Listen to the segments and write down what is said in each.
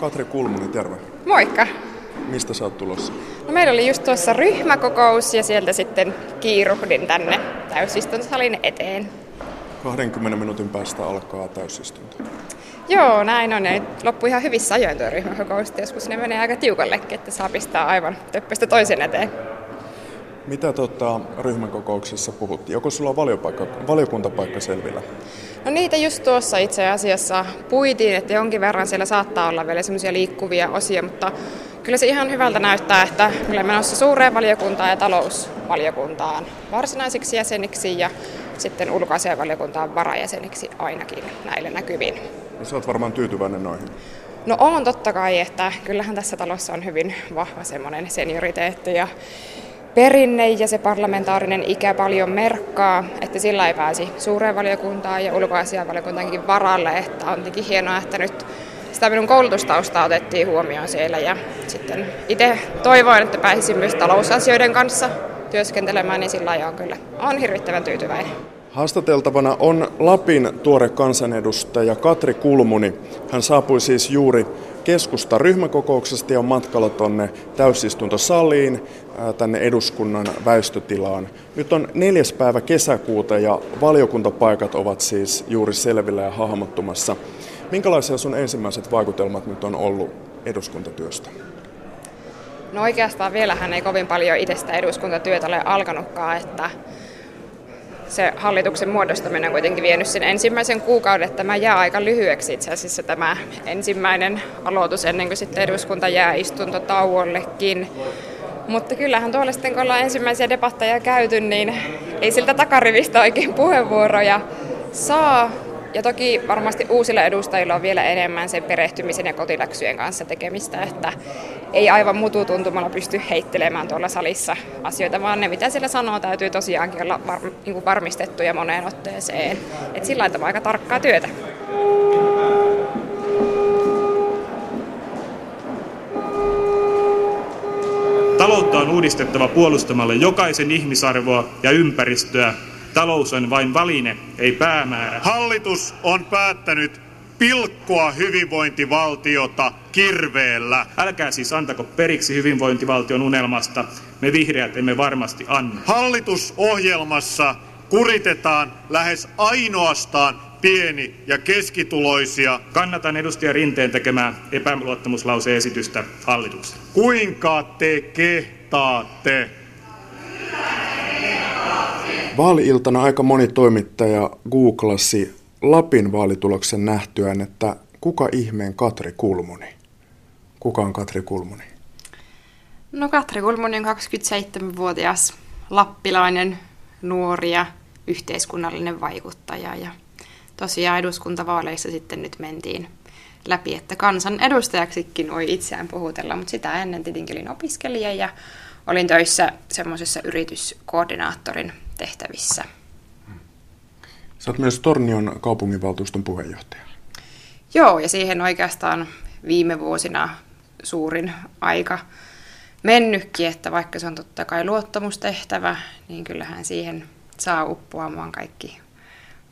Katri Kulmuni, terve. Moikka. Mistä sä oot tulossa? No meillä oli just tuossa ryhmäkokous ja sieltä sitten kiiruhdin tänne täysistuntosalin eteen. 20 minuutin päästä alkaa täysistunto. Joo, näin on. Ja nyt loppui ihan hyvissä ajoin tuo ryhmäkokous. Joskus ne menee aika tiukallekin, että saa pistää aivan töppöstä toisen eteen. Mitä tota, ryhmäkokouksessa puhuttiin? Joko sulla on valiopaikka, valiokuntapaikka selvillä? No niitä just tuossa itse asiassa puitiin, että jonkin verran siellä saattaa olla vielä semmoisia liikkuvia osia, mutta kyllä se ihan hyvältä näyttää, että olemme menossa suureen valiokuntaan ja talousvaliokuntaan varsinaisiksi jäseniksi ja sitten ulkoasianvaliokuntaan varajäseniksi ainakin näille näkyviin. No, sä oot varmaan tyytyväinen noihin. No on totta kai, että kyllähän tässä talossa on hyvin vahva semmoinen senioriteetti ja perinne ja se parlamentaarinen ikä paljon merkkaa, että sillä ei pääsi suureen valiokuntaan ja ulkoasianvaliokuntaankin varalle, että on tietenkin hienoa, että nyt sitä minun koulutustausta otettiin huomioon siellä ja sitten itse toivoin, että pääsisin myös talousasioiden kanssa työskentelemään, niin sillä on kyllä on hirvittävän tyytyväinen. Haastateltavana on Lapin tuore kansanedustaja Katri Kulmuni. Hän saapui siis juuri keskusta ryhmäkokouksesta ja on matkalla tuonne täysistuntosaliin tänne eduskunnan väistötilaan. Nyt on neljäs päivä kesäkuuta ja valiokuntapaikat ovat siis juuri selvillä ja hahmottumassa. Minkälaisia sun ensimmäiset vaikutelmat nyt on ollut eduskuntatyöstä? No oikeastaan vielähän ei kovin paljon itsestä eduskuntatyötä ole alkanutkaan, että se hallituksen muodostaminen on kuitenkin vienyt sen ensimmäisen kuukauden, että tämä jää aika lyhyeksi itse asiassa tämä ensimmäinen aloitus ennen kuin sitten eduskunta jää istuntotauollekin. Mutta kyllähän tuolla sitten, kun ollaan ensimmäisiä debatteja käyty, niin ei siltä takarivistä oikein puheenvuoroja saa. Ja toki varmasti uusilla edustajilla on vielä enemmän sen perehtymisen ja kotiläksyjen kanssa tekemistä, että ei aivan mututuntumalla pysty heittelemään tuolla salissa asioita, vaan ne mitä siellä sanoo täytyy tosiaankin olla var, niin kuin varmistettuja moneen otteeseen. Et sillä on aika tarkkaa työtä. Taloutta on uudistettava puolustamalla jokaisen ihmisarvoa ja ympäristöä Talous on vain valine, ei päämäärä. Hallitus on päättänyt pilkkoa hyvinvointivaltiota kirveellä. Älkää siis antako periksi hyvinvointivaltion unelmasta. Me vihreät emme varmasti anna. Hallitusohjelmassa kuritetaan lähes ainoastaan pieni- ja keskituloisia. Kannatan edustaja Rinteen tekemää epäluottamuslauseesitystä hallitukselle. Kuinka te kehtaatte? Vaali-iltana aika moni toimittaja googlasi Lapin vaalituloksen nähtyään, että kuka ihmeen Katri Kulmuni? Kuka on Katri Kulmuni? No Katri Kulmuni on 27-vuotias lappilainen nuori ja yhteiskunnallinen vaikuttaja ja tosiaan eduskuntavaaleissa sitten nyt mentiin läpi, että kansan edustajaksikin voi itseään puhutella, mutta sitä ennen tietenkin olin opiskelija ja olin töissä semmoisessa yrityskoordinaattorin tehtävissä. Sä oot myös Tornion kaupunginvaltuuston puheenjohtaja. Joo, ja siihen oikeastaan viime vuosina suurin aika mennytkin, että vaikka se on totta kai luottamustehtävä, niin kyllähän siihen saa uppoamaan kaikki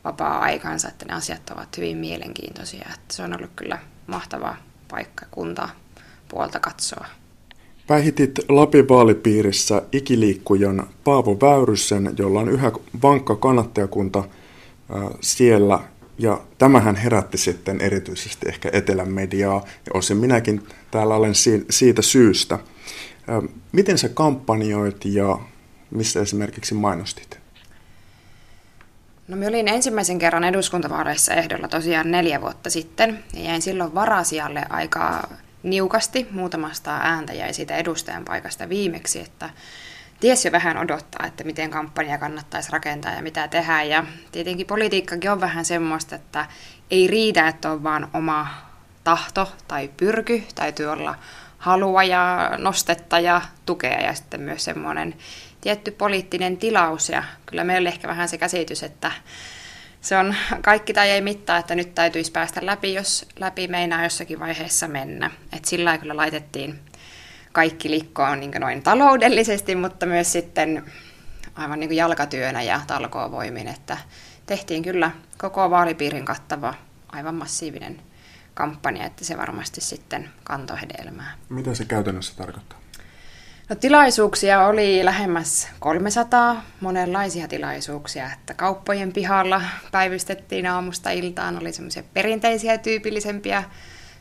vapaa-aikansa, että ne asiat ovat hyvin mielenkiintoisia. Että se on ollut kyllä mahtava paikka kunta puolta katsoa. Päihitit Lapin vaalipiirissä ikiliikkujan Paavo Väyrysen, jolla on yhä vankka kannattajakunta siellä. Ja tämähän herätti sitten erityisesti ehkä etelän mediaa, ja osin minäkin täällä olen siitä syystä. Miten sä kampanjoit ja missä esimerkiksi mainostit? No mä olin ensimmäisen kerran eduskuntavaaleissa ehdolla tosiaan neljä vuotta sitten, ja jäin silloin varasijalle aika niukasti, muutamasta ääntä jäi siitä edustajan paikasta viimeksi, että ties jo vähän odottaa, että miten kampanja kannattaisi rakentaa ja mitä tehdä. Ja tietenkin politiikkakin on vähän semmoista, että ei riitä, että on vaan oma tahto tai pyrky, täytyy olla halua ja nostetta ja tukea ja sitten myös semmoinen tietty poliittinen tilaus. Ja kyllä meillä ehkä vähän se käsitys, että se on kaikki tai ei mittaa, että nyt täytyisi päästä läpi, jos läpi meinaa jossakin vaiheessa mennä. Et sillä kyllä laitettiin kaikki likkoon niin noin taloudellisesti, mutta myös sitten aivan niin jalkatyönä ja talkoovoimin, että tehtiin kyllä koko vaalipiirin kattava, aivan massiivinen kampanja, että se varmasti sitten kantoi hedelmää. Mitä se käytännössä tarkoittaa? No, tilaisuuksia oli lähemmäs 300, monenlaisia tilaisuuksia, että kauppojen pihalla päivystettiin aamusta iltaan, oli semmoisia perinteisiä tyypillisempiä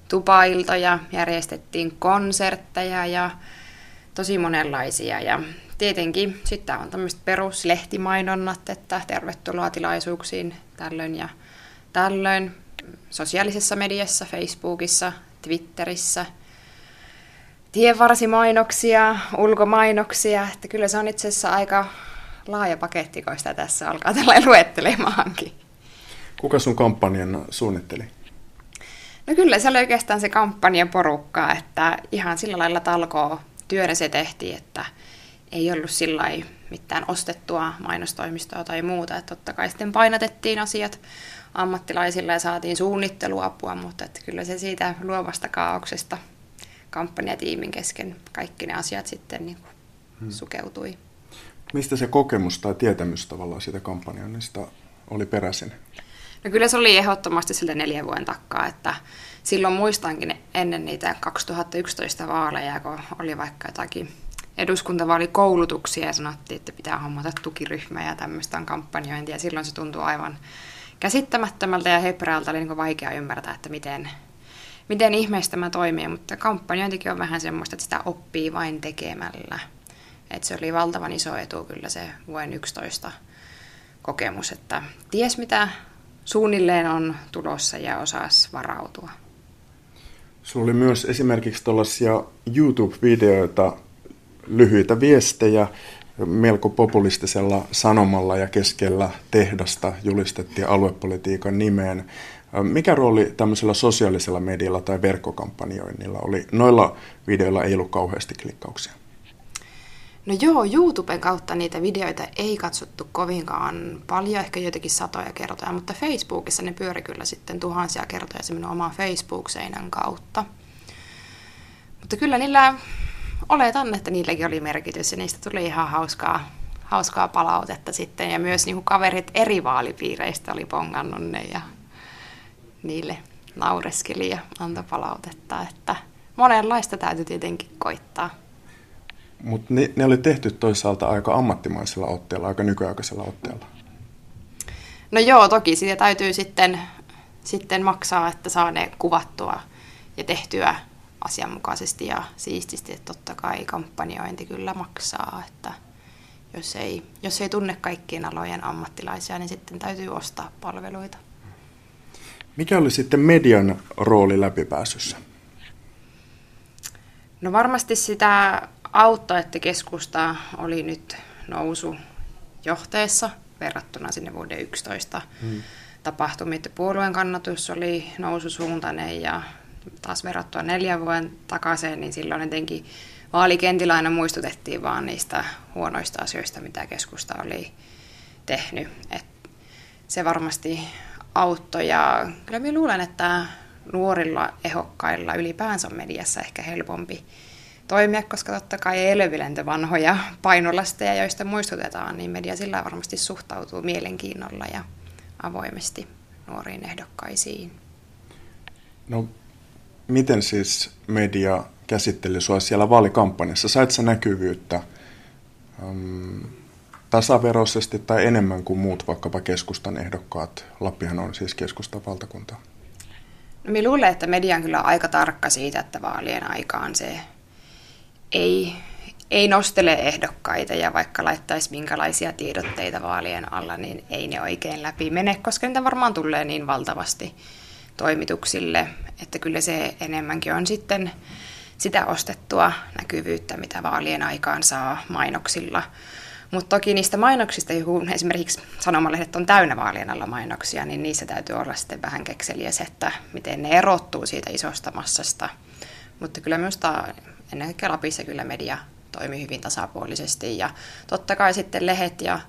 tupailtoja, järjestettiin konsertteja ja tosi monenlaisia. Ja tietenkin sitten on tämmöiset peruslehtimainonnat, että tervetuloa tilaisuuksiin tällöin ja tällöin. Sosiaalisessa mediassa, Facebookissa, Twitterissä, tienvarsimainoksia, ulkomainoksia, että kyllä se on itse asiassa aika laaja paketti, kun sitä tässä alkaa tällä luettelemaankin. Kuka sun kampanjan suunnitteli? No kyllä se oli oikeastaan se kampanjan porukka, että ihan sillä lailla talkoo työnä se tehtiin, että ei ollut sillä mitään ostettua mainostoimistoa tai muuta. Että totta kai sitten painatettiin asiat ammattilaisilla ja saatiin suunnitteluapua, mutta että kyllä se siitä luovasta kaauksesta kampanjatiimin kesken kaikki ne asiat sitten niin kuin hmm. sukeutui. Mistä se kokemus tai tietämys tavallaan siitä kampanjoinnista oli peräisin? No kyllä se oli ehdottomasti siltä neljän vuoden takkaa, että silloin muistankin ennen niitä 2011 vaaleja, kun oli vaikka jotakin eduskuntavaalikoulutuksia ja sanottiin, että pitää hommata tukiryhmä ja tämmöistä on kampanjointia. Ja silloin se tuntui aivan käsittämättömältä ja heprealta oli niin vaikea ymmärtää, että miten, miten ihmeestä mä toimii. Mutta kampanjointikin on vähän semmoista, että sitä oppii vain tekemällä. Et se oli valtavan iso etu kyllä se vuoden 11 kokemus, että ties mitä suunnilleen on tulossa ja osas varautua. Sulla oli myös esimerkiksi tällaisia YouTube-videoita, lyhyitä viestejä, melko populistisella sanomalla ja keskellä tehdasta julistettiin aluepolitiikan nimeen. Mikä rooli tämmöisellä sosiaalisella medialla tai verkkokampanjoinnilla oli? Noilla videoilla ei ollut kauheasti klikkauksia. No joo, YouTuben kautta niitä videoita ei katsottu kovinkaan paljon, ehkä joitakin satoja kertoja, mutta Facebookissa ne pyöri kyllä sitten tuhansia kertoja se minun oma Facebook-seinän kautta. Mutta kyllä niillä, oletan, että niilläkin oli merkitys ja niistä tuli ihan hauskaa, hauskaa palautetta sitten. Ja myös niin kaverit eri vaalipiireistä oli pongannut ne ja niille naureskeli ja antoi palautetta, että monenlaista täytyy tietenkin koittaa. Mutta ne, ne oli tehty toisaalta aika ammattimaisella otteella, aika nykyaikaisella otteella. No joo, toki siitä täytyy sitten, sitten maksaa, että saa ne kuvattua ja tehtyä asianmukaisesti ja siististi, että totta kai kampanjointi kyllä maksaa, että jos ei, jos ei tunne kaikkien alojen ammattilaisia, niin sitten täytyy ostaa palveluita. Mikä oli sitten median rooli läpipääsyssä? No varmasti sitä auttoi, että keskusta oli nyt nousu johteessa verrattuna sinne vuoden 11 hmm. tapahtumia. Puolueen kannatus oli noususuuntainen ja taas verrattuna neljän vuoden takaisin, niin silloin jotenkin vaalikentillä aina muistutettiin vaan niistä huonoista asioista, mitä keskusta oli tehnyt. Et se varmasti auttoi ja kyllä minä luulen, että nuorilla ehokkailla ylipäänsä on mediassa ehkä helpompi toimia, koska totta kai ei ole vanhoja painolasteja, joista muistutetaan, niin media sillä varmasti suhtautuu mielenkiinnolla ja avoimesti nuoriin ehdokkaisiin. No, miten siis media käsitteli sinua siellä vaalikampanjassa? Sait sä näkyvyyttä um, tasaveroisesti tai enemmän kuin muut vaikkapa keskustan ehdokkaat? Lappihan on siis keskustan valtakunta. No, minä luulen, että media on kyllä aika tarkka siitä, että vaalien aikaan se ei, ei nostele ehdokkaita ja vaikka laittaisi minkälaisia tiedotteita vaalien alla, niin ei ne oikein läpi mene, koska niitä varmaan tulee niin valtavasti toimituksille, että kyllä se enemmänkin on sitten sitä ostettua näkyvyyttä, mitä vaalien aikaan saa mainoksilla. Mutta toki niistä mainoksista, johon esimerkiksi sanomalehdet on täynnä vaalien alla mainoksia, niin niissä täytyy olla sitten vähän kekseliäs, että miten ne erottuu siitä isosta massasta. Mutta kyllä minusta ennen kaikkea Lapissa kyllä media toimi hyvin tasapuolisesti ja totta kai sitten lehet ja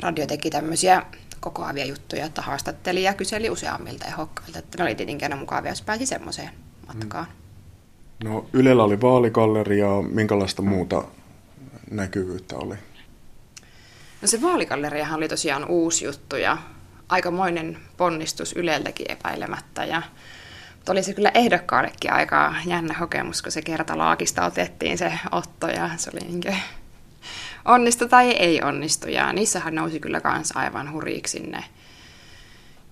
radio teki tämmöisiä kokoavia juttuja, että haastatteli ja kyseli useammilta ehokkailta, että ne oli tietenkin aina mukavia, jos pääsi semmoiseen matkaan. Mm. No Ylellä oli vaalikalleri ja minkälaista muuta näkyvyyttä oli? No se vaalikalleriahan oli tosiaan uusi juttu ja aikamoinen ponnistus Yleltäkin epäilemättä ja oli se kyllä ehdokkaallekin aika jännä kokemus, kun se kerta laakista otettiin se otto ja se oli niin onnistu tai ei onnistu. Ja niissähän nousi kyllä kans aivan hurjiksi ne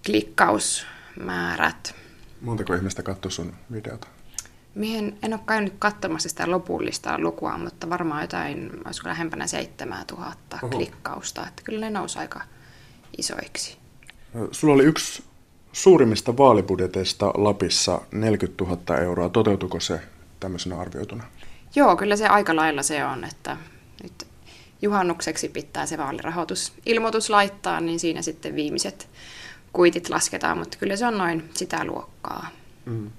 klikkausmäärät. Montako ihmistä katsoi sun videota? Mihin en ole käynyt katsomassa sitä lopullista lukua, mutta varmaan jotain, olisiko lähempänä 7000 Oho. klikkausta. Että kyllä ne nousi aika isoiksi. Sulla oli yksi suurimmista vaalibudjeteista Lapissa 40 000 euroa. Toteutuko se tämmöisenä arvioituna? Joo, kyllä se aika lailla se on, että nyt juhannukseksi pitää se vaalirahoitusilmoitus laittaa, niin siinä sitten viimeiset kuitit lasketaan, mutta kyllä se on noin sitä luokkaa. Mm.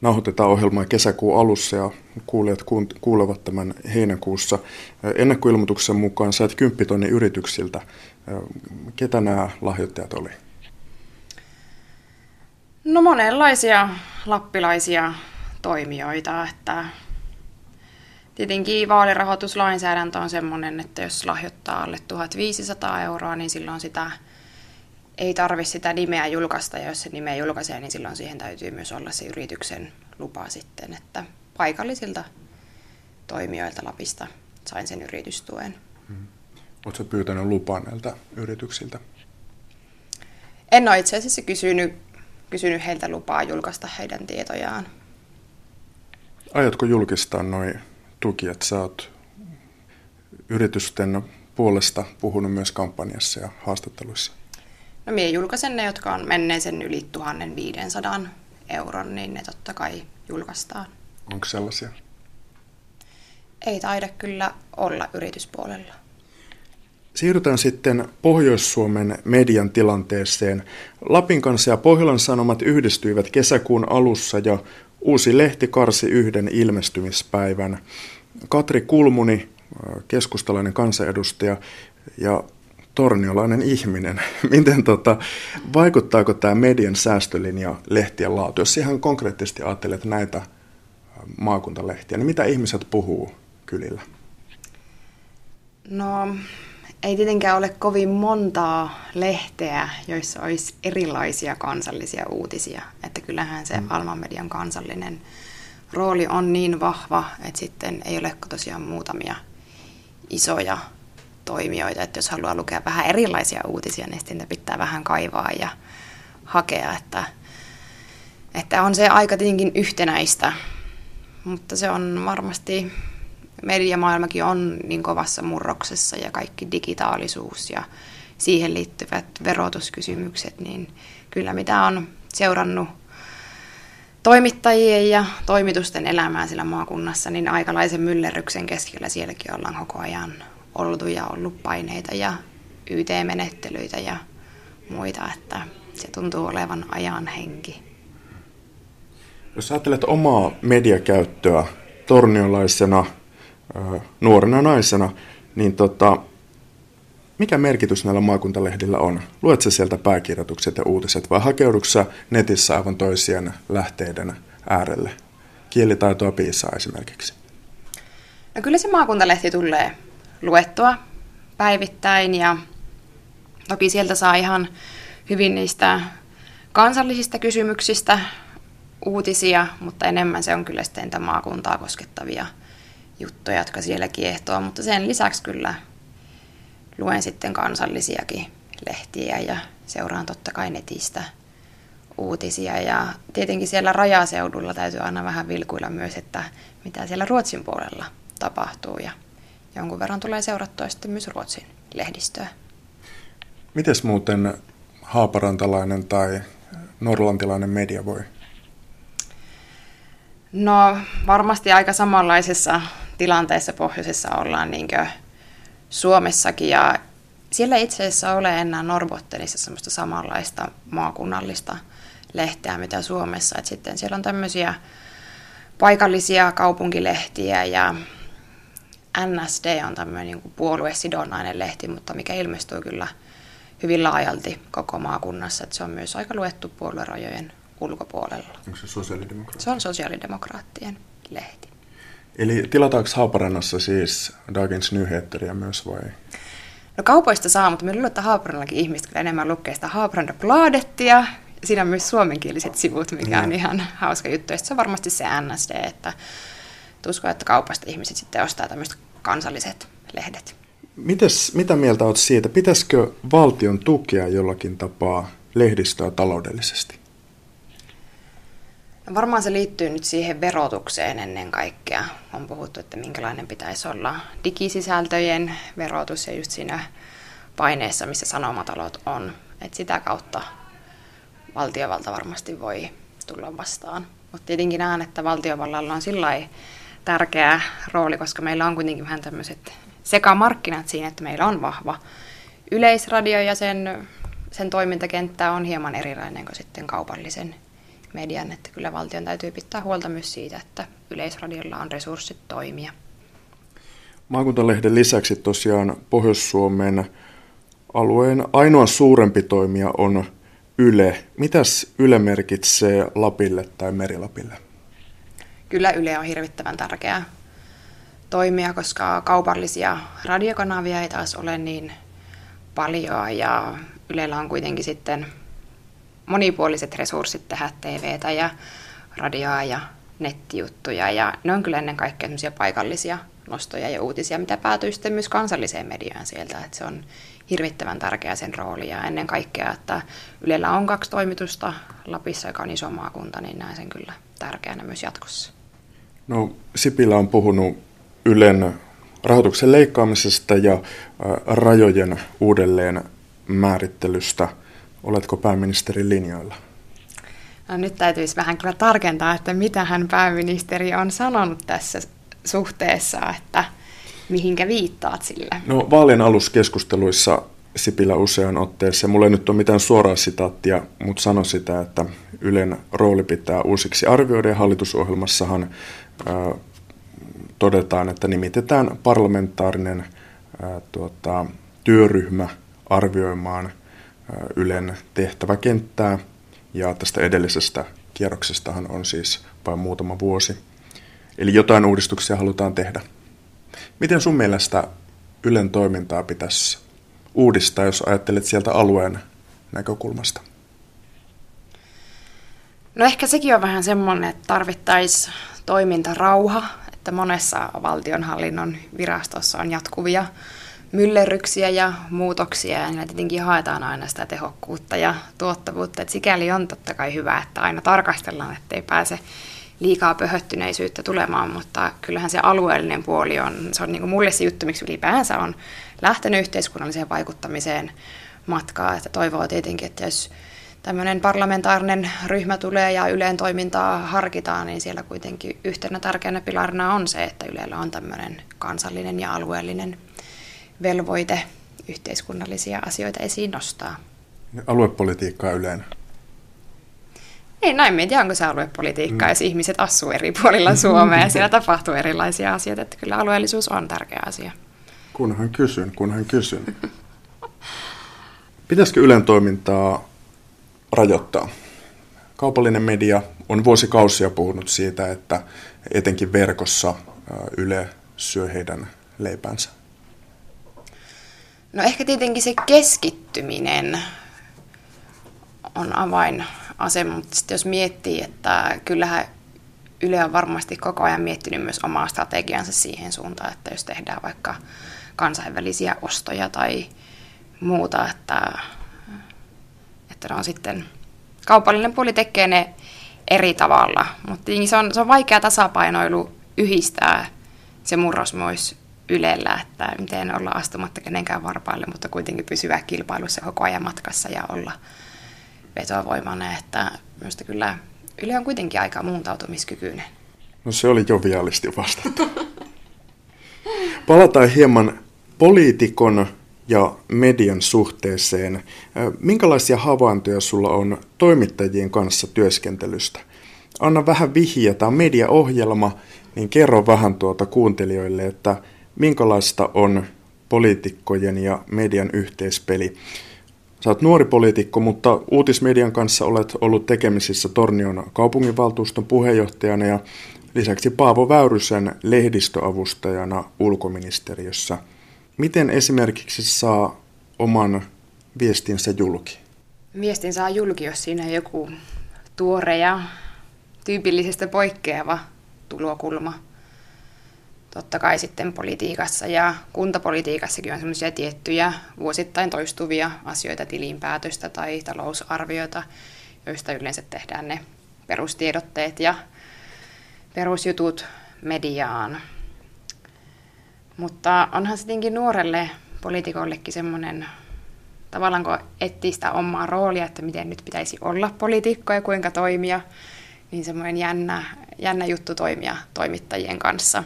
Nauhoitetaan ohjelmaa kesäkuun alussa ja kuulijat kuulevat tämän heinäkuussa. Ennakkoilmoituksen mukaan sait 10 tonnin yrityksiltä. Ketä nämä lahjoittajat oli? No monenlaisia lappilaisia toimijoita, että tietenkin vaalirahoituslainsäädäntö on sellainen, että jos lahjoittaa alle 1500 euroa, niin silloin sitä ei tarvitse sitä nimeä julkaista, ja jos se nimeä julkaisee, niin silloin siihen täytyy myös olla se yrityksen lupa sitten, että paikallisilta toimijoilta Lapista sain sen yritystuen. Hmm. Oletko pyytänyt lupaa näiltä yrityksiltä? En ole itse asiassa kysynyt, kysynyt heiltä lupaa julkaista heidän tietojaan. Aiotko julkistaa noin tuki, että sä oot yritysten puolesta puhunut myös kampanjassa ja haastatteluissa? No minä julkaisen ne, jotka on menneisen yli 1500 euron, niin ne totta kai julkaistaan. Onko sellaisia? Ei taida kyllä olla yrityspuolella. Siirrytään sitten Pohjois-Suomen median tilanteeseen. Lapin kanssa ja Pohjolan Sanomat yhdistyivät kesäkuun alussa ja uusi lehti karsi yhden ilmestymispäivän. Katri Kulmuni, keskustalainen kansanedustaja, ja torniolainen ihminen. Miten tota, vaikuttaako tämä median säästölinja lehtien laatu? Jos ihan konkreettisesti ajattelet näitä maakuntalehtiä, niin mitä ihmiset puhuu kylillä? No, ei tietenkään ole kovin montaa lehteä, joissa olisi erilaisia kansallisia uutisia. Että kyllähän se mm. Alman median kansallinen rooli on niin vahva, että sitten ei ole tosiaan muutamia isoja toimijoita, että jos haluaa lukea vähän erilaisia uutisia, niin sitten pitää vähän kaivaa ja hakea, että, että on se aika tietenkin yhtenäistä, mutta se on varmasti, mediamaailmakin on niin kovassa murroksessa ja kaikki digitaalisuus ja siihen liittyvät verotuskysymykset, niin kyllä mitä on seurannut toimittajien ja toimitusten elämää sillä maakunnassa, niin aikalaisen myllerryksen keskellä sielläkin ollaan koko ajan oltu ja ollut paineita ja YT-menettelyitä ja muita, että se tuntuu olevan ajan henki. Jos ajattelet omaa mediakäyttöä torniolaisena nuorena naisena, niin tota, mikä merkitys näillä maakuntalehdillä on? Luet sieltä pääkirjoitukset ja uutiset vai hakeudutko netissä aivan toisien lähteiden äärelle? Kielitaitoa piisaa esimerkiksi. No kyllä se maakuntalehti tulee luettua päivittäin ja toki sieltä saa ihan hyvin niistä kansallisista kysymyksistä uutisia, mutta enemmän se on kyllä sitten maakuntaa koskettavia juttuja, jotka siellä kiehtoo, mutta sen lisäksi kyllä luen sitten kansallisiakin lehtiä ja seuraan totta kai netistä uutisia. Ja tietenkin siellä rajaseudulla täytyy aina vähän vilkuilla myös, että mitä siellä Ruotsin puolella tapahtuu ja jonkun verran tulee seurattua sitten myös Ruotsin lehdistöä. Mites muuten haaparantalainen tai norlantilainen media voi? No varmasti aika samanlaisessa tilanteessa pohjoisessa ollaan niin Suomessakin ja siellä itse asiassa ole enää Norbottenissa semmoista samanlaista maakunnallista lehteä, mitä Suomessa. Et sitten siellä on tämmöisiä paikallisia kaupunkilehtiä ja NSD on tämmöinen niin puoluesidonnainen lehti, mutta mikä ilmestyy kyllä hyvin laajalti koko maakunnassa. Että se on myös aika luettu puoluerajojen ulkopuolella. Onko se sosiaalidemokraattien? Se on sosiaalidemokraattien lehti. Eli tilataanko Haaparannassa siis Dagens Nyheteriä myös vai? No kaupoista saa, mutta me luulen, että Haaparannallakin ihmiset kyllä enemmän lukee sitä Haaparanda Bladettia. siinä on myös suomenkieliset sivut, mikä on ihan hauska juttu. Ja se on varmasti se NSD, että uskon, että kaupasta ihmiset sitten ostaa tämmöiset kansalliset lehdet. Mites, mitä mieltä olet siitä? Pitäisikö valtion tukea jollakin tapaa lehdistöä taloudellisesti? No varmaan se liittyy nyt siihen verotukseen ennen kaikkea. On puhuttu, että minkälainen pitäisi olla digisisältöjen verotus ja just siinä paineessa, missä sanomatalot on. Et sitä kautta valtiovalta varmasti voi tulla vastaan. Mutta tietenkin näen, että valtiovallalla on sillä tärkeä rooli, koska meillä on kuitenkin vähän tämmöiset sekamarkkinat siinä, että meillä on vahva yleisradio ja sen, sen toimintakenttä on hieman erilainen kuin sitten kaupallisen median, että kyllä valtion täytyy pitää huolta myös siitä, että yleisradiolla on resurssit toimia. Maakuntalehden lisäksi tosiaan Pohjois-Suomen alueen ainoa suurempi toimija on Yle. Mitäs Yle merkitsee Lapille tai Merilapille? Kyllä Yle on hirvittävän tärkeä toimia, koska kaupallisia radiokanavia ei taas ole niin paljon ja Ylellä on kuitenkin sitten monipuoliset resurssit tehdä TVtä ja radioa ja nettijuttuja ja ne on kyllä ennen kaikkea paikallisia nostoja ja uutisia, mitä päätyy sitten myös kansalliseen mediaan sieltä, että se on hirvittävän tärkeä sen rooli ja ennen kaikkea, että Ylellä on kaksi toimitusta Lapissa, joka on iso maakunta, niin näen sen kyllä tärkeänä myös jatkossa. No Sipilä on puhunut Ylen rahoituksen leikkaamisesta ja rajojen uudelleen määrittelystä. Oletko pääministerin linjoilla? No, nyt täytyisi vähän kyllä tarkentaa, että mitä hän pääministeri on sanonut tässä suhteessa, että mihinkä viittaat sillä? No vaalien aluskeskusteluissa Sipilä usean otteeseen, mulla ei nyt ole mitään suoraa sitaattia, mutta sano sitä, että Ylen rooli pitää uusiksi arvioida ja hallitusohjelmassahan todetaan, että nimitetään parlamentaarinen tuota, työryhmä arvioimaan Ylen tehtäväkenttää ja tästä edellisestä kierroksestahan on siis vain muutama vuosi. Eli jotain uudistuksia halutaan tehdä. Miten sun mielestä Ylen toimintaa pitäisi uudistaa, jos ajattelet sieltä alueen näkökulmasta? No ehkä sekin on vähän semmoinen, että tarvittaisiin toimintarauha, että monessa valtionhallinnon virastossa on jatkuvia myllerryksiä ja muutoksia, ja tietenkin haetaan aina sitä tehokkuutta ja tuottavuutta. että sikäli on totta kai hyvä, että aina tarkastellaan, ettei pääse liikaa pöhöttyneisyyttä tulemaan, mutta kyllähän se alueellinen puoli on, se on niin kuin mulle se juttu, miksi ylipäänsä on lähtenyt yhteiskunnalliseen vaikuttamiseen matkaa, että toivoo tietenkin, että jos tämmöinen parlamentaarinen ryhmä tulee ja Yleen toimintaa harkitaan, niin siellä kuitenkin yhtenä tärkeänä pilarina on se, että Ylellä on tämmöinen kansallinen ja alueellinen velvoite yhteiskunnallisia asioita esiin nostaa. Aluepolitiikkaa Yleen ei näin, en tiedä, onko se aluepolitiikkaa, mm. jos ihmiset asuu eri puolilla Suomea ja siellä tapahtuu erilaisia asioita, että kyllä alueellisuus on tärkeä asia. Kunhan kysyn, kunhan kysyn. Pitäisikö Ylen toimintaa rajoittaa? Kaupallinen media on vuosikausia puhunut siitä, että etenkin verkossa Yle syö heidän leipänsä. No ehkä tietenkin se keskittyminen on avain asema, mutta sitten jos miettii, että kyllähän Yle on varmasti koko ajan miettinyt myös omaa strategiansa siihen suuntaan, että jos tehdään vaikka kansainvälisiä ostoja tai muuta, että, että on sitten, kaupallinen puoli tekee ne eri tavalla, mutta se on, se on vaikea tasapainoilu yhdistää se murros myös Ylellä, että miten olla astumatta kenenkään varpaille, mutta kuitenkin pysyä kilpailussa koko ajan matkassa ja olla vetovoimainen, että minusta kyllä Yle on kuitenkin aika muuntautumiskykyinen. No se oli joviaalisti vastattu. Palataan hieman poliitikon ja median suhteeseen. Minkälaisia havaintoja sulla on toimittajien kanssa työskentelystä? Anna vähän vihjeä, tämä on mediaohjelma, niin kerro vähän tuota kuuntelijoille, että minkälaista on poliitikkojen ja median yhteispeli. Sä oot nuori poliitikko, mutta uutismedian kanssa olet ollut tekemisissä Tornion kaupunginvaltuuston puheenjohtajana ja lisäksi Paavo Väyrysen lehdistöavustajana ulkoministeriössä. Miten esimerkiksi saa oman viestinsä julki? Viestin saa julki, jos siinä on joku tuore ja tyypillisestä poikkeava tulokulma. Totta kai sitten politiikassa ja kuntapolitiikassakin on semmoisia tiettyjä vuosittain toistuvia asioita, tilinpäätöstä tai talousarviota, joista yleensä tehdään ne perustiedotteet ja perusjutut mediaan. Mutta onhan se tietenkin nuorelle poliitikollekin semmoinen, tavallaan kun etsii sitä omaa roolia, että miten nyt pitäisi olla poliitikko ja kuinka toimia, niin semmoinen jännä, jännä juttu toimia toimittajien kanssa.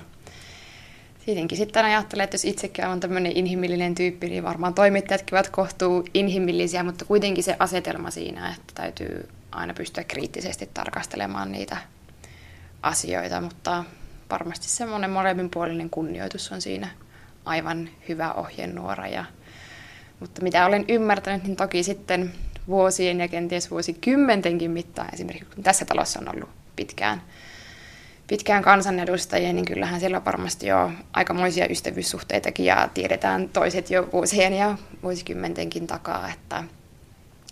Tietenkin sitten ajattelen, että jos itsekin on tämmöinen inhimillinen tyyppi, niin varmaan toimittajatkin ovat kohtuu inhimillisiä, mutta kuitenkin se asetelma siinä, että täytyy aina pystyä kriittisesti tarkastelemaan niitä asioita, mutta varmasti semmoinen molemminpuolinen kunnioitus on siinä aivan hyvä ohjenuora. Ja, mutta mitä olen ymmärtänyt, niin toki sitten vuosien ja kenties vuosikymmentenkin mittaan, esimerkiksi kun tässä talossa on ollut pitkään, pitkään kansanedustajia, niin kyllähän siellä on varmasti jo aikamoisia ystävyyssuhteitakin ja tiedetään toiset jo vuosien ja vuosikymmentenkin takaa, että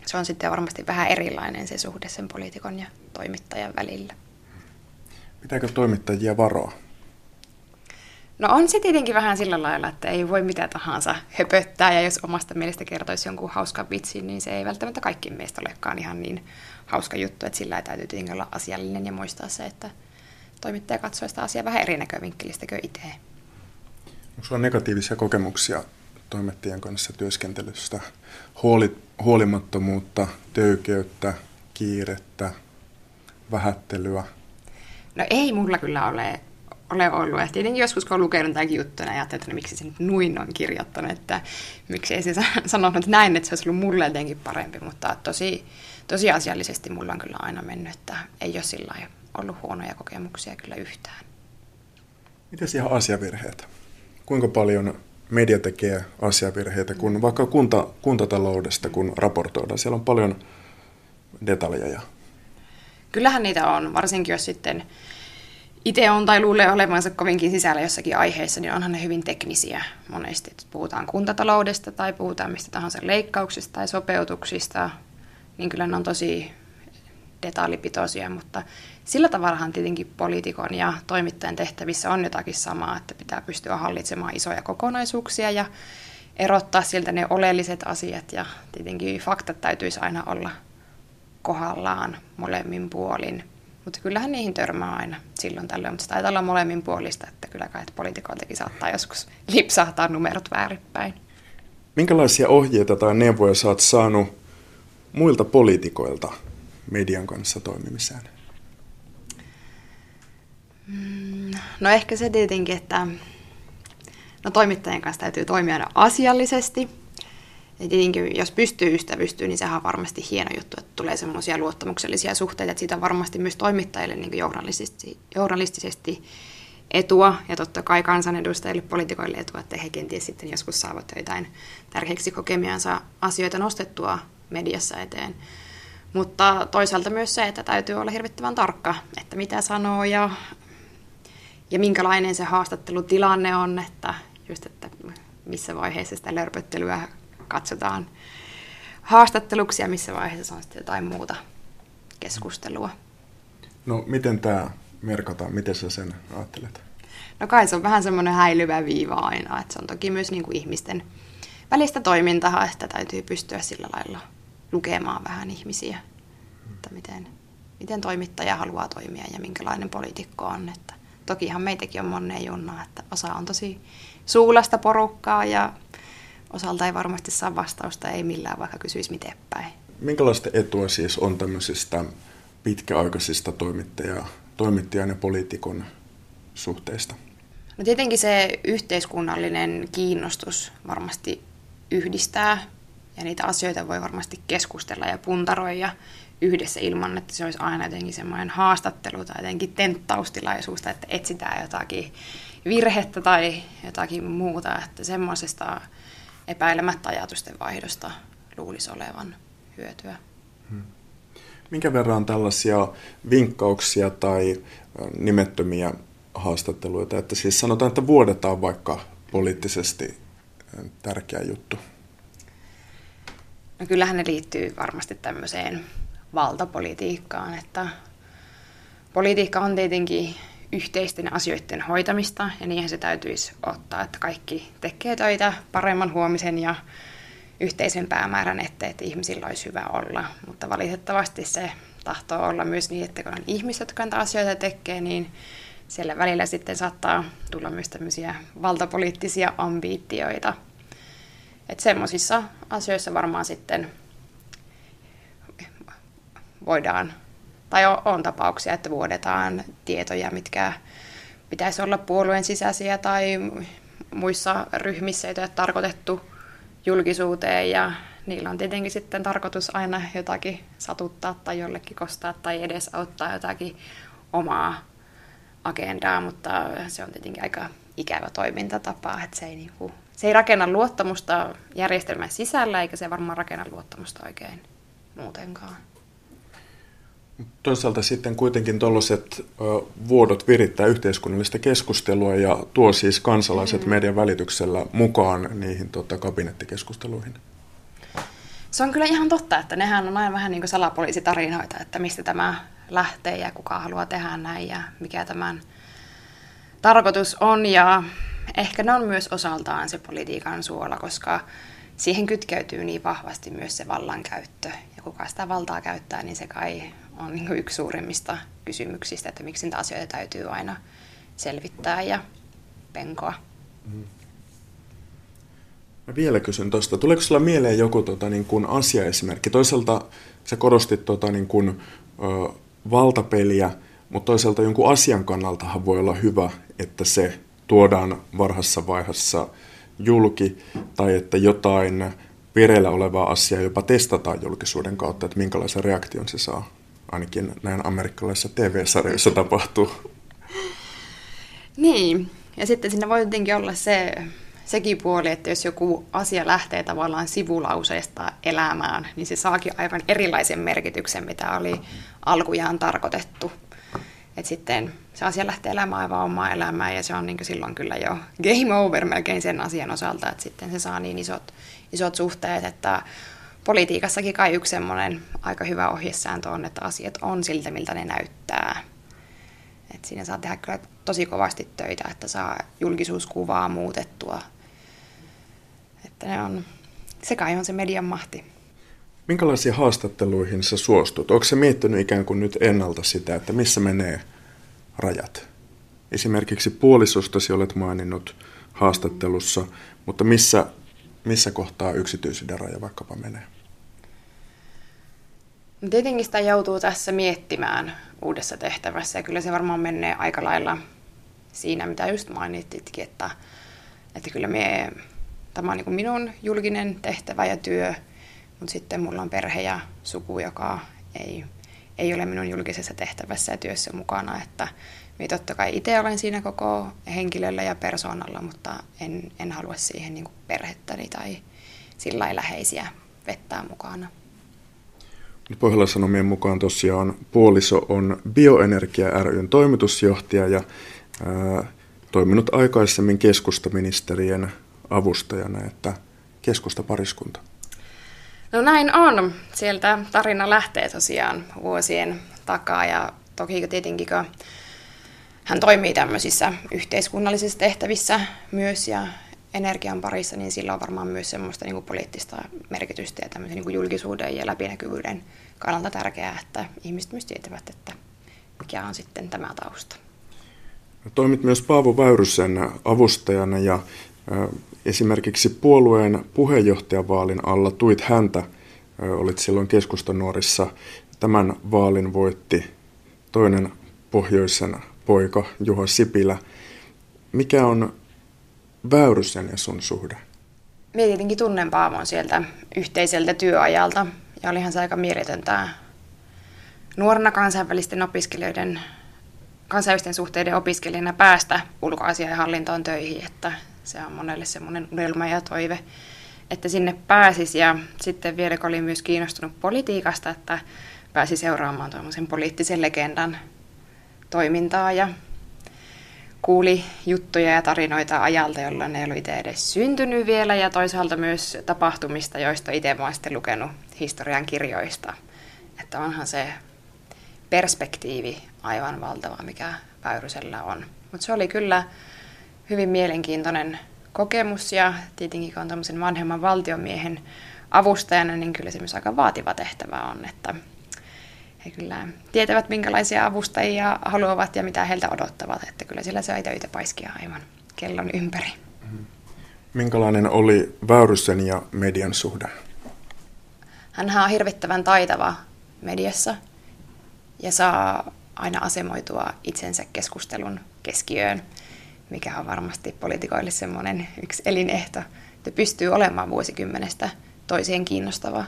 se on sitten varmasti vähän erilainen se suhde sen poliitikon ja toimittajan välillä. Pitääkö toimittajia varoa? No on se tietenkin vähän sillä lailla, että ei voi mitä tahansa höpöttää, ja jos omasta mielestä kertoisi jonkun hauskan vitsin, niin se ei välttämättä kaikkien mielestä olekaan ihan niin hauska juttu, että sillä ei täytyy tietenkin olla asiallinen ja muistaa se, että toimittaja katsoo sitä asiaa vähän eri näkövinkkelistä kuin itse. Onko sinulla negatiivisia kokemuksia toimittajien kanssa työskentelystä? Huoli, huolimattomuutta, töykeyttä, kiirettä, vähättelyä? No ei mulla kyllä ole, ole ollut. Ja tietenkin joskus kun on lukenut jotakin juttuja, ajattelin, että no, miksi se nyt noin on kirjoittanut, että miksi ei se sanonut näin, että se olisi ollut mulle jotenkin parempi, mutta tosi, tosi asiallisesti mulla on kyllä aina mennyt, että ei ole sillä ollut huonoja kokemuksia kyllä yhtään. Miten ihan asiavirheet? Kuinka paljon media tekee asiavirheitä, kun vaikka kunta, kuntataloudesta, kun raportoidaan, siellä on paljon detaljeja. Kyllähän niitä on, varsinkin jos sitten itse on tai luulee olevansa kovinkin sisällä jossakin aiheessa, niin onhan ne hyvin teknisiä monesti. Että puhutaan kuntataloudesta tai puhutaan mistä tahansa leikkauksista tai sopeutuksista, niin kyllä ne on tosi detailipitoisia, mutta sillä tavallahan tietenkin poliitikon ja toimittajan tehtävissä on jotakin samaa, että pitää pystyä hallitsemaan isoja kokonaisuuksia ja erottaa siltä ne oleelliset asiat ja tietenkin faktat täytyisi aina olla kohdallaan molemmin puolin. Mutta kyllähän niihin törmää aina silloin tällöin, mutta se taitaa olla molemmin puolista, että kyllä kai poliitikoiltakin saattaa joskus lipsahtaa numerot väärinpäin. Minkälaisia ohjeita tai neuvoja sä oot saanut muilta poliitikoilta median kanssa toimimiseen? Mm, no ehkä se tietenkin, että no toimittajien kanssa täytyy toimia asiallisesti. Ja tietenkin, jos pystyy ystävystyä, niin sehän on varmasti hieno juttu, että tulee semmoisia luottamuksellisia suhteita, että siitä on varmasti myös toimittajille niin journalistisesti, journalistisesti etua, ja totta kai kansanedustajille, poliitikoille etua, että he kenties sitten joskus saavat jotain tärkeiksi kokemiansa asioita nostettua mediassa eteen. Mutta toisaalta myös se, että täytyy olla hirvittävän tarkka, että mitä sanoo ja, ja minkälainen se haastattelutilanne on, että just, että missä vaiheessa sitä lörpöttelyä katsotaan haastatteluksi ja missä vaiheessa on sitten jotain muuta keskustelua. No miten tämä merkataan, miten sä sen ajattelet? No kai se on vähän semmoinen häilyvä viiva aina, että se on toki myös niin kuin ihmisten välistä toimintaa, että täytyy pystyä sillä lailla lukemaan vähän ihmisiä, että miten, miten toimittaja haluaa toimia ja minkälainen poliitikko on. Että tokihan meitäkin on monen junna, että osa on tosi suulasta porukkaa ja osalta ei varmasti saa vastausta, ei millään vaikka kysyisi miten päin. Minkälaista etua siis on tämmöisistä pitkäaikaisista toimittaja, toimittajan ja poliitikon suhteista? No tietenkin se yhteiskunnallinen kiinnostus varmasti yhdistää ja niitä asioita voi varmasti keskustella ja puntaroida yhdessä ilman, että se olisi aina jotenkin semmoinen haastattelu tai jotenkin tenttaustilaisuus, että etsitään jotakin virhettä tai jotakin muuta, että semmoisesta epäilemättä ajatusten vaihdosta luulisi olevan hyötyä. Hmm. Minkä verran tällaisia vinkkauksia tai nimettömiä haastatteluita, että siis sanotaan, että vuodetaan vaikka poliittisesti tärkeä juttu? No kyllähän ne liittyy varmasti tämmöiseen valtapolitiikkaan, että politiikka on tietenkin yhteisten asioiden hoitamista, ja niinhän se täytyisi ottaa, että kaikki tekee töitä paremman huomisen ja yhteisen päämäärän eteen, että ihmisillä olisi hyvä olla. Mutta valitettavasti se tahtoo olla myös niin, että kun on ihmiset, jotka näitä asioita tekee, niin siellä välillä sitten saattaa tulla myös tämmöisiä valtapoliittisia ambiitioita. Että semmoisissa asioissa varmaan sitten voidaan, tai on, on tapauksia, että vuodetaan tietoja, mitkä pitäisi olla puolueen sisäisiä tai muissa ryhmissä, joita on tarkoitettu julkisuuteen ja niillä on tietenkin sitten tarkoitus aina jotakin satuttaa tai jollekin kostaa tai edes auttaa jotakin omaa agendaa, mutta se on tietenkin aika ikävä toimintatapa, että se ei, niinku, se ei rakenna luottamusta järjestelmän sisällä, eikä se varmaan rakenna luottamusta oikein muutenkaan. Toisaalta sitten kuitenkin tuollaiset vuodot virittää yhteiskunnallista keskustelua ja tuo siis kansalaiset mm. median välityksellä mukaan niihin tota, kabinettikeskusteluihin. Se on kyllä ihan totta, että nehän on aina vähän niin kuin salapoliisitarinoita, että mistä tämä lähtee ja kuka haluaa tehdä näin ja mikä tämän tarkoitus on. Ja ehkä ne on myös osaltaan se politiikan suola, koska siihen kytkeytyy niin vahvasti myös se vallankäyttö. Ja kuka sitä valtaa käyttää, niin se kai on niin yksi suurimmista kysymyksistä, että miksi niitä asioita täytyy aina selvittää ja penkoa. Mm. Mä vielä kysyn tuosta, tuleeko sulla mieleen joku tota, niin kuin asiaesimerkki? Toisaalta sä korostit tota, niin kuin, ö, valtapeliä, mutta toisaalta jonkun asian kannaltahan voi olla hyvä, että se tuodaan varhassa vaiheessa julki, tai että jotain vireillä olevaa asiaa jopa testataan julkisuuden kautta, että minkälaisen reaktion se saa. Ainakin näin amerikkalaisissa TV-sarjoissa tapahtuu. Niin, ja sitten siinä voi jotenkin olla se sekin puoli, että jos joku asia lähtee tavallaan sivulauseesta elämään, niin se saakin aivan erilaisen merkityksen, mitä oli alkujaan tarkoitettu. Et sitten se asia lähtee elämään aivan omaa elämää ja se on niin silloin kyllä jo game over melkein sen asian osalta, että sitten se saa niin isot, isot suhteet, että politiikassakin kai yksi semmoinen aika hyvä ohjesääntö on, että asiat on siltä, miltä ne näyttää. Et siinä saa tehdä kyllä tosi kovasti töitä, että saa julkisuuskuvaa muutettua että ne on, se kai on se median mahti. Minkälaisiin haastatteluihin sä suostut? Onko se miettinyt ikään kuin nyt ennalta sitä, että missä menee rajat? Esimerkiksi puolisostasi olet maininnut haastattelussa, mutta missä, missä kohtaa yksityisyyden raja vaikkapa menee? Tietenkin sitä joutuu tässä miettimään uudessa tehtävässä ja kyllä se varmaan menee aika lailla siinä, mitä just mainititkin, että, että kyllä me Tämä on niin minun julkinen tehtävä ja työ, mutta sitten mulla on perhe ja suku, joka ei, ei ole minun julkisessa tehtävässä ja työssä mukana. Että minä totta kai itse olen siinä koko henkilöllä ja persoonalla, mutta en, en halua siihen niin perhettäni tai sillä läheisiä vettää mukana. Pohjolan Sanomien mukaan tosiaan puoliso on Bioenergia ryn toimitusjohtaja ja ää, toiminut aikaisemmin keskustaministerien avustajana, että keskusta pariskunta? No näin on. Sieltä tarina lähtee tosiaan vuosien takaa ja toki tietenkin hän toimii tämmöisissä yhteiskunnallisissa tehtävissä myös ja energian parissa, niin sillä on varmaan myös semmoista niin kuin poliittista merkitystä ja tämmöisen niin kuin julkisuuden ja läpinäkyvyyden kannalta tärkeää, että ihmiset myös tietävät, että mikä on sitten tämä tausta. Toimit myös Paavo Väyrysen avustajana ja Esimerkiksi puolueen puheenjohtajavaalin alla tuit häntä, olit silloin keskustanuorissa. Tämän vaalin voitti toinen pohjoisen poika Juha Sipilä. Mikä on Väyrysen ja sun suhde? Minä tietenkin tunnen Paavon sieltä yhteiseltä työajalta ja olihan se aika mieletöntä nuorena kansainvälisten opiskelijoiden kansainvälisten suhteiden opiskelijana päästä ulkoasiainhallintoon töihin, että se on monelle semmoinen unelma ja toive, että sinne pääsisi. Ja sitten vielä, kun oli myös kiinnostunut politiikasta, että pääsi seuraamaan tuommoisen poliittisen legendan toimintaa. Ja kuuli juttuja ja tarinoita ajalta, jolloin ei ollut itse edes syntynyt vielä, ja toisaalta myös tapahtumista, joista itse olen sitten lukenut historian kirjoista. Että onhan se perspektiivi aivan valtava, mikä Väyrysellä on. Mutta se oli kyllä hyvin mielenkiintoinen kokemus, ja tietenkin kun on vanhemman valtiomiehen avustajana, niin kyllä se myös aika vaativa tehtävä on, että he kyllä tietävät, minkälaisia avustajia haluavat ja mitä heiltä odottavat. Että kyllä sillä se töitä paiskia aivan kellon ympäri. Minkälainen oli Väyrysen ja median suhde? Hän on hirvittävän taitava mediassa ja saa aina asemoitua itsensä keskustelun keskiöön, mikä on varmasti poliitikoille semmoinen yksi elinehto, että pystyy olemaan vuosikymmenestä toiseen kiinnostava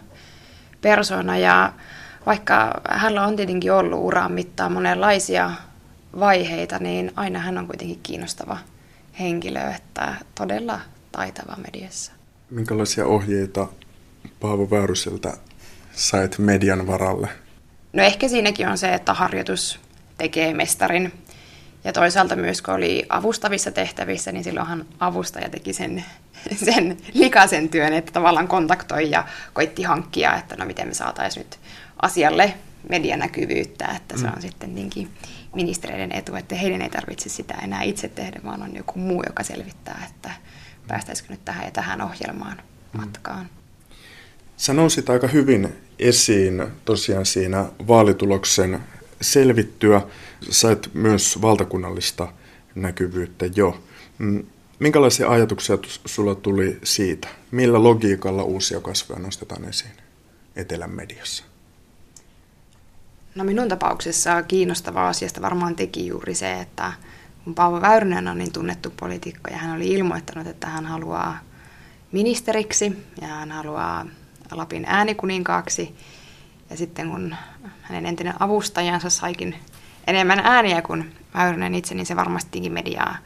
persona. Ja vaikka hänellä on tietenkin ollut uran mittaan monenlaisia vaiheita, niin aina hän on kuitenkin kiinnostava henkilö, että todella taitava mediassa. Minkälaisia ohjeita Paavo Väyryseltä sait median varalle? No ehkä siinäkin on se, että harjoitus tekee mestarin. Ja toisaalta myös kun oli avustavissa tehtävissä, niin silloinhan avustaja teki sen, sen likaisen työn, että tavallaan kontaktoi ja koitti hankkia, että no miten me saataisiin nyt asialle medianäkyvyyttä, että se mm. on sitten niinkin ministereiden etu, että heidän ei tarvitse sitä enää itse tehdä, vaan on joku muu, joka selvittää, että päästäisikö nyt tähän ja tähän ohjelmaan mm. matkaan. Sä nousit aika hyvin esiin tosiaan siinä vaalituloksen selvittyä. Sait myös valtakunnallista näkyvyyttä jo. Mm, minkälaisia ajatuksia sulla tuli siitä? Millä logiikalla uusia kasvoja nostetaan esiin etelän mediassa? No minun tapauksessa kiinnostava asiasta varmaan teki juuri se, että kun Paavo Väyrynen on niin tunnettu poliitikko ja hän oli ilmoittanut, että hän haluaa ministeriksi ja hän haluaa Lapin äänikuninkaaksi. Ja sitten kun hänen entinen avustajansa saikin enemmän ääniä kuin Väyrynen itse, niin se varmastikin mediaa,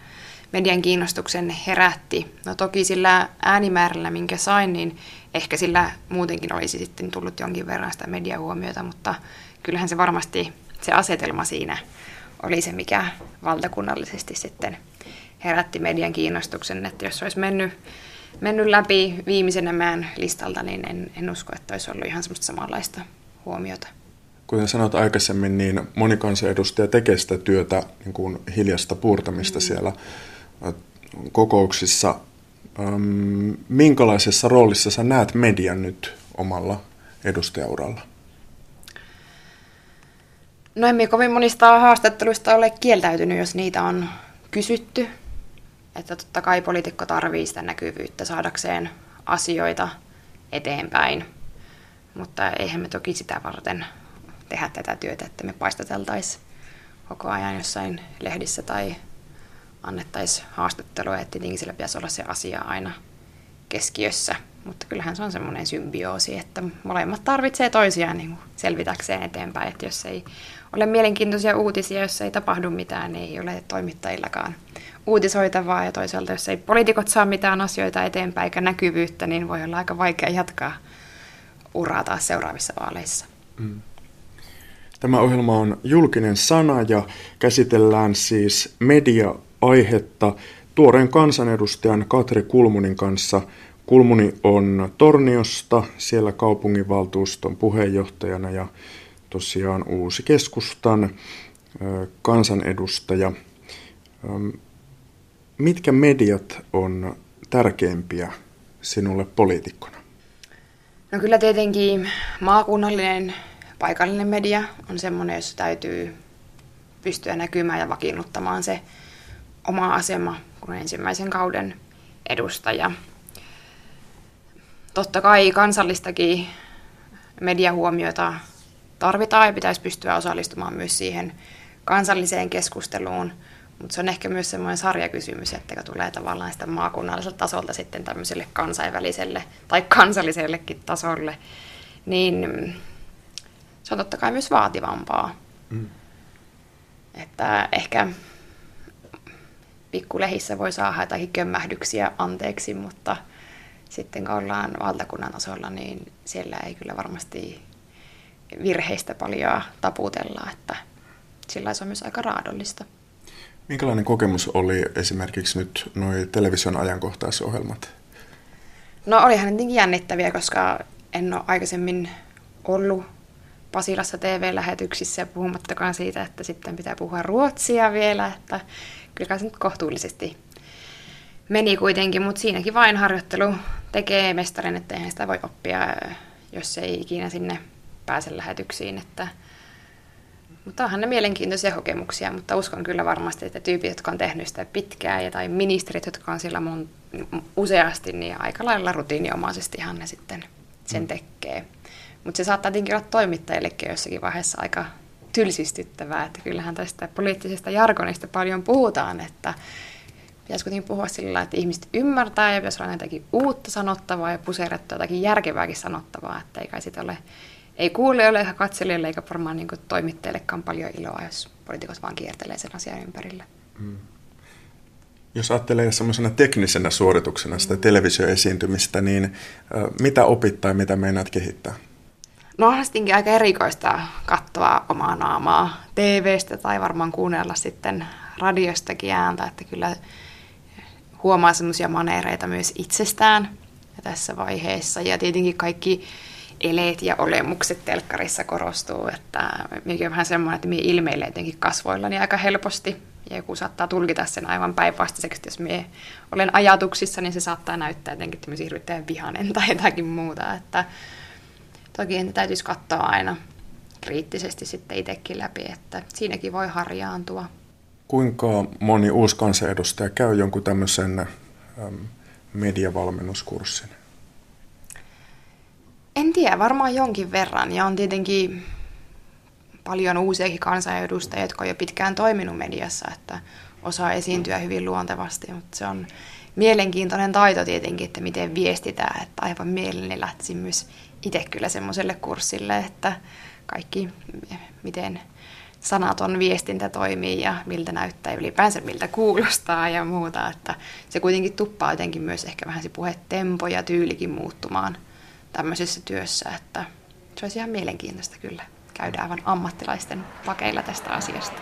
median kiinnostuksen herätti. No toki sillä äänimäärällä, minkä sain, niin ehkä sillä muutenkin olisi sitten tullut jonkin verran sitä mediahuomiota, mutta kyllähän se varmasti se asetelma siinä oli se, mikä valtakunnallisesti sitten herätti median kiinnostuksen, että jos olisi mennyt, mennyt läpi viimeisenä mään listalta, niin en, en usko, että olisi ollut ihan semmoista samanlaista huomiota. Kuten sanoit aikaisemmin, niin moni kansanedustaja tekee sitä työtä niin kuin hiljasta puurtamista mm. siellä kokouksissa. minkälaisessa roolissa sä näet median nyt omalla edustajauralla? No emme kovin monista haastatteluista ole kieltäytynyt, jos niitä on kysytty. Että totta kai poliitikko tarvii sitä näkyvyyttä saadakseen asioita eteenpäin. Mutta eihän me toki sitä varten tehdä tätä työtä, että me paistateltaisiin koko ajan jossain lehdissä tai annettaisiin haastattelua, että tietenkin sillä pitäisi olla se asia aina keskiössä. Mutta kyllähän se on semmoinen symbioosi, että molemmat tarvitsee toisiaan niin selvitäkseen eteenpäin. Että jos ei ole mielenkiintoisia uutisia, jos ei tapahdu mitään, niin ei ole toimittajillakaan uutisoitavaa. Ja toisaalta, jos ei poliitikot saa mitään asioita eteenpäin eikä näkyvyyttä, niin voi olla aika vaikea jatkaa uraa taas seuraavissa vaaleissa. Mm. Tämä ohjelma on julkinen sana ja käsitellään siis media-aihetta tuoreen kansanedustajan Katri Kulmunin kanssa. Kulmuni on Torniosta, siellä kaupunginvaltuuston puheenjohtajana ja tosiaan uusi keskustan kansanedustaja. Mitkä mediat on tärkeimpiä sinulle poliitikkona? No kyllä tietenkin maakunnallinen paikallinen media on semmoinen, jossa täytyy pystyä näkymään ja vakiinnuttamaan se oma asema kuin ensimmäisen kauden edustaja. Totta kai kansallistakin mediahuomiota tarvitaan ja pitäisi pystyä osallistumaan myös siihen kansalliseen keskusteluun, mutta se on ehkä myös semmoinen sarjakysymys, että kun tulee tavallaan sitä maakunnalliselta tasolta sitten tämmöiselle kansainväliselle tai kansallisellekin tasolle, niin se on totta kai myös vaativampaa. Mm. Että ehkä pikkulehissä voi saada jotakin kömmähdyksiä anteeksi, mutta sitten kun ollaan valtakunnan tasolla, niin siellä ei kyllä varmasti virheistä paljon taputella, että sillä se on myös aika raadollista. Minkälainen kokemus oli esimerkiksi nyt nuo television ajankohtaisohjelmat? No olihan tietenkin jännittäviä, koska en ole aikaisemmin ollut Pasilassa TV-lähetyksissä puhumattakaan siitä, että sitten pitää puhua ruotsia vielä, että kyllä se nyt kohtuullisesti meni kuitenkin, mutta siinäkin vain harjoittelu tekee mestarin, että eihän sitä voi oppia, jos ei ikinä sinne pääse lähetyksiin, että mutta onhan ne mielenkiintoisia kokemuksia, mutta uskon kyllä varmasti, että tyypit, jotka on tehnyt sitä pitkään ja tai ministerit, jotka on siellä mun, useasti, niin aika lailla rutiiniomaisestihan ne sitten sen mm. tekee. Mutta se saattaa tietenkin olla toimittajillekin jossakin vaiheessa aika tylsistyttävää, että kyllähän tästä poliittisesta jargonista paljon puhutaan, että pitäisi kuitenkin puhua sillä että ihmiset ymmärtää ja pitäisi olla jotakin uutta sanottavaa ja puseerattua jotakin järkevääkin sanottavaa, että ei kai sitä ole, ei kuulijoille eikä katselijoille eikä varmaan niin toimittajillekaan paljon iloa, jos poliitikot vaan kiertelee sen asian ympärille. Hmm. Jos ajattelee semmoisena teknisenä suorituksena sitä televisioesiintymistä, niin mitä opit tai mitä meinaat kehittää? No onhan aika erikoista katsoa omaa naamaa TVstä tai varmaan kuunnella sitten radiostakin ääntä, että kyllä huomaa semmoisia maneereita myös itsestään tässä vaiheessa. Ja tietenkin kaikki eleet ja olemukset telkkarissa korostuu, että mikä on vähän semmoinen, että minä ilmeilee jotenkin kasvoillani aika helposti. Ja joku saattaa tulkita sen aivan päinvastaiseksi, jos minä olen ajatuksissa, niin se saattaa näyttää jotenkin tämmöisen hirvittävän vihanen tai jotakin muuta. Että toki entä täytyisi katsoa aina kriittisesti sitten itsekin läpi, että siinäkin voi harjaantua. Kuinka moni uusi kansanedustaja käy jonkun tämmöisen äm, mediavalmennuskurssin? En tiedä, varmaan jonkin verran. Ja on tietenkin paljon uusiakin kansanedustajia, jotka on jo pitkään toiminut mediassa, että osaa esiintyä hyvin luontevasti, mutta se on mielenkiintoinen taito tietenkin, että miten viestitään, että aivan mielelläni lähtisin myös itse kyllä semmoiselle kurssille, että kaikki, miten sanaton viestintä toimii ja miltä näyttää ja ylipäänsä miltä kuulostaa ja muuta, että se kuitenkin tuppaa jotenkin myös ehkä vähän se puhetempo ja tyylikin muuttumaan tämmöisessä työssä, että se olisi ihan mielenkiintoista kyllä käydä aivan ammattilaisten pakeilla tästä asiasta.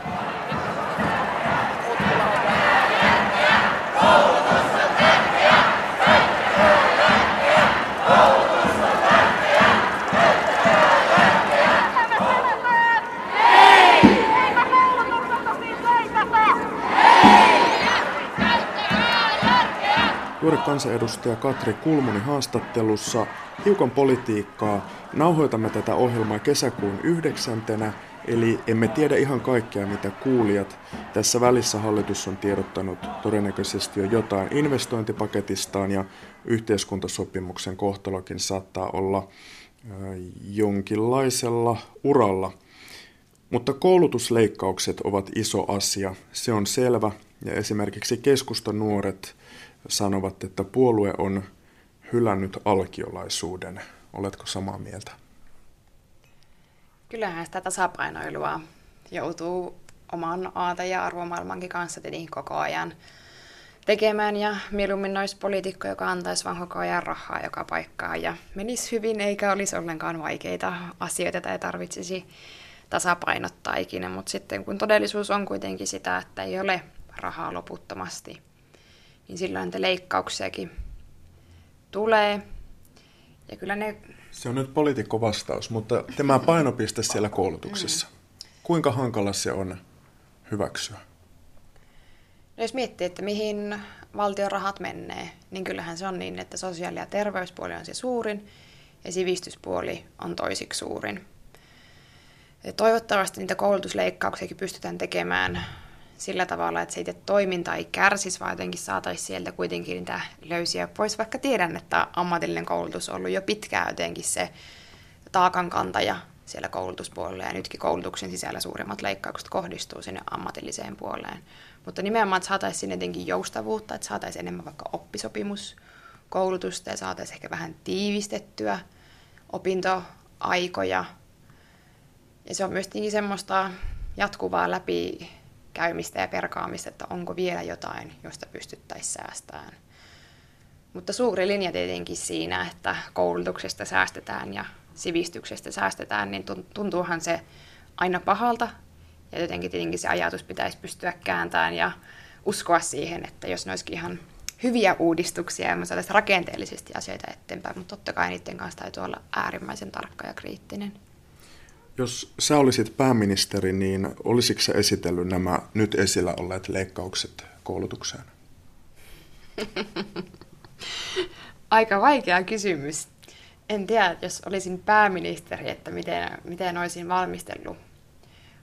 Juuri kansanedustaja Katri Kulmuni haastattelussa hiukan politiikkaa. Nauhoitamme tätä ohjelmaa kesäkuun yhdeksäntenä, eli emme tiedä ihan kaikkea, mitä kuulijat. Tässä välissä hallitus on tiedottanut todennäköisesti jo jotain investointipaketistaan ja yhteiskuntasopimuksen kohtalokin saattaa olla jonkinlaisella uralla. Mutta koulutusleikkaukset ovat iso asia, se on selvä, ja esimerkiksi keskustanuoret sanovat, että puolue on hylännyt alkiolaisuuden. Oletko samaa mieltä? Kyllähän sitä tasapainoilua joutuu oman aate- ja arvomaailmankin kanssa tietenkin koko ajan tekemään ja mieluummin olisi poliitikko, joka antaisi vaan koko ajan rahaa joka paikkaan ja menisi hyvin eikä olisi ollenkaan vaikeita asioita tai tarvitsisi tasapainottaa ikinä, mutta sitten kun todellisuus on kuitenkin sitä, että ei ole rahaa loputtomasti, niin silloin niitä leikkauksiakin tulee. Ja kyllä ne... Se on nyt poliitikko vastaus, mutta tämä painopiste siellä koulutuksessa, kuinka hankala se on hyväksyä? No jos miettii, että mihin valtion rahat menee, niin kyllähän se on niin, että sosiaali- ja terveyspuoli on se suurin ja sivistyspuoli on toisiksi suurin. Ja toivottavasti niitä koulutusleikkauksiakin pystytään tekemään sillä tavalla, että se itse toiminta ei kärsisi, vaan jotenkin saataisiin sieltä kuitenkin niitä löysiä pois, vaikka tiedän, että ammatillinen koulutus on ollut jo pitkään jotenkin se taakankantaja siellä koulutuspuolella, ja nytkin koulutuksen sisällä suurimmat leikkaukset kohdistuu sinne ammatilliseen puoleen. Mutta nimenomaan, että saataisiin sinne jotenkin joustavuutta, että saataisiin enemmän vaikka oppisopimuskoulutusta, ja saataisiin ehkä vähän tiivistettyä opintoaikoja, ja se on myös semmoista jatkuvaa läpi käymistä ja perkaamista, että onko vielä jotain, josta pystyttäisiin säästämään. Mutta suuri linja tietenkin siinä, että koulutuksesta säästetään ja sivistyksestä säästetään, niin tuntuuhan se aina pahalta Ja jotenkin tietenkin se ajatus pitäisi pystyä kääntämään ja uskoa siihen, että jos ne olisikin ihan hyviä uudistuksia ja me saataisiin rakenteellisesti asioita eteenpäin, mutta totta kai niiden kanssa täytyy olla äärimmäisen tarkka ja kriittinen. Jos sä olisit pääministeri, niin olisitko sä esitellyt nämä nyt esillä olleet leikkaukset koulutukseen? Aika vaikea kysymys. En tiedä, jos olisin pääministeri, että miten, miten olisin valmistellut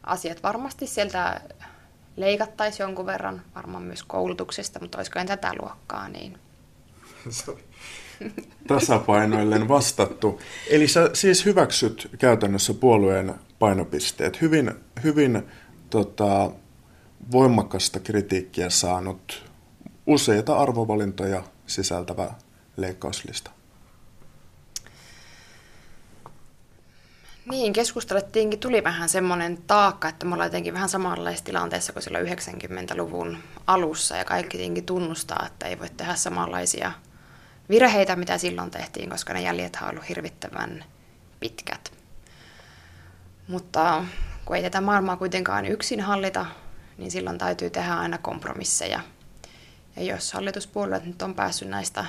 asiat. Varmasti sieltä leikattaisiin jonkun verran, varmaan myös koulutuksesta, mutta olisiko en tätä luokkaa, niin... Tasapainoillen vastattu. Eli sä siis hyväksyt käytännössä puolueen painopisteet. Hyvin, hyvin tota, voimakasta kritiikkiä saanut useita arvovalintoja sisältävä leikkauslista. Niin, keskustelettiinkin, tuli vähän semmoinen taakka, että me ollaan jotenkin vähän samanlaisessa tilanteessa kuin silloin 90-luvun alussa ja kaikki tietenkin tunnustaa, että ei voi tehdä samanlaisia virheitä, mitä silloin tehtiin, koska ne jäljet on ollut hirvittävän pitkät. Mutta kun ei tätä maailmaa kuitenkaan yksin hallita, niin silloin täytyy tehdä aina kompromisseja. Ja jos hallituspuolueet nyt on päässyt näistä,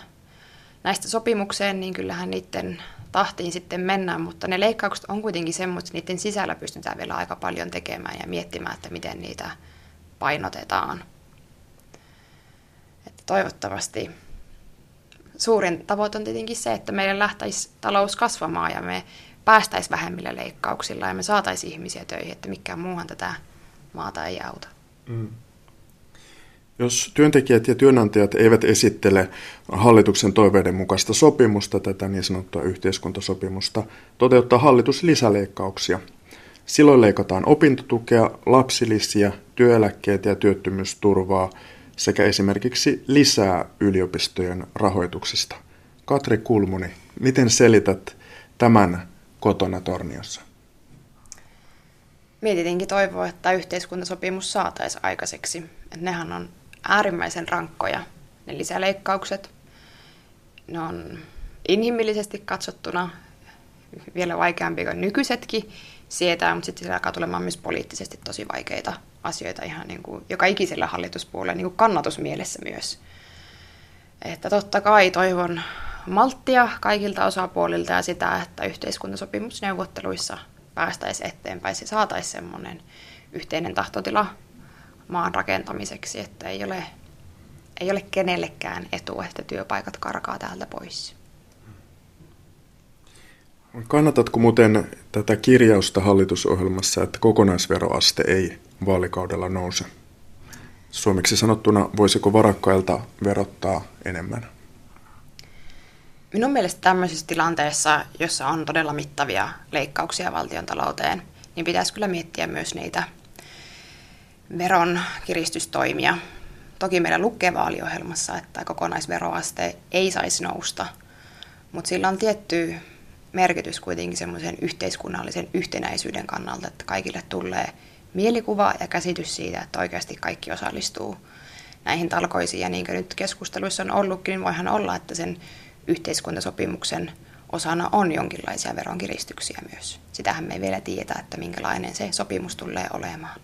näistä sopimukseen, niin kyllähän niiden tahtiin sitten mennään, mutta ne leikkaukset on kuitenkin semmoista, että niiden sisällä pystytään vielä aika paljon tekemään ja miettimään, että miten niitä painotetaan. Että toivottavasti suurin tavoite on tietenkin se, että meidän lähtäisi talous kasvamaan ja me päästäisiin vähemmillä leikkauksilla ja me saataisiin ihmisiä töihin, että mikään muuhan tätä maata ei auta. Mm. Jos työntekijät ja työnantajat eivät esittele hallituksen toiveiden mukaista sopimusta, tätä niin sanottua yhteiskuntasopimusta, toteuttaa hallitus lisäleikkauksia. Silloin leikataan opintotukea, lapsilisiä, työeläkkeitä ja työttömyysturvaa sekä esimerkiksi lisää yliopistojen rahoituksesta. Katri Kulmuni, miten selität tämän kotona Torniossa? Mietitinkin toivoa, että yhteiskuntasopimus saataisiin aikaiseksi. Nehän on äärimmäisen rankkoja, ne lisäleikkaukset. Ne on inhimillisesti katsottuna vielä vaikeampi kuin nykyisetkin sietää, mutta sitten alkaa tulemaan myös poliittisesti tosi vaikeita asioita ihan niin kuin joka ikisellä hallituspuolella niin kuin kannatusmielessä myös. Että totta kai toivon malttia kaikilta osapuolilta ja sitä, että yhteiskuntasopimusneuvotteluissa päästäisiin eteenpäin ja saataisiin semmoinen yhteinen tahtotila maan rakentamiseksi, että ei ole, ei ole kenellekään etu, että työpaikat karkaa täältä pois. Kannatatko muuten tätä kirjausta hallitusohjelmassa, että kokonaisveroaste ei vaalikaudella nouse? Suomeksi sanottuna, voisiko varakkailta verottaa enemmän? Minun mielestä tämmöisessä tilanteessa, jossa on todella mittavia leikkauksia valtion talouteen, niin pitäisi kyllä miettiä myös niitä veron kiristystoimia. Toki meillä lukee vaaliohjelmassa, että kokonaisveroaste ei saisi nousta, mutta sillä on tietty merkitys kuitenkin semmoisen yhteiskunnallisen yhtenäisyyden kannalta, että kaikille tulee mielikuva ja käsitys siitä, että oikeasti kaikki osallistuu näihin talkoisiin. Ja niin kuin nyt keskusteluissa on ollutkin, niin voihan olla, että sen yhteiskuntasopimuksen osana on jonkinlaisia veronkiristyksiä myös. Sitähän me ei vielä tiedä, että minkälainen se sopimus tulee olemaan.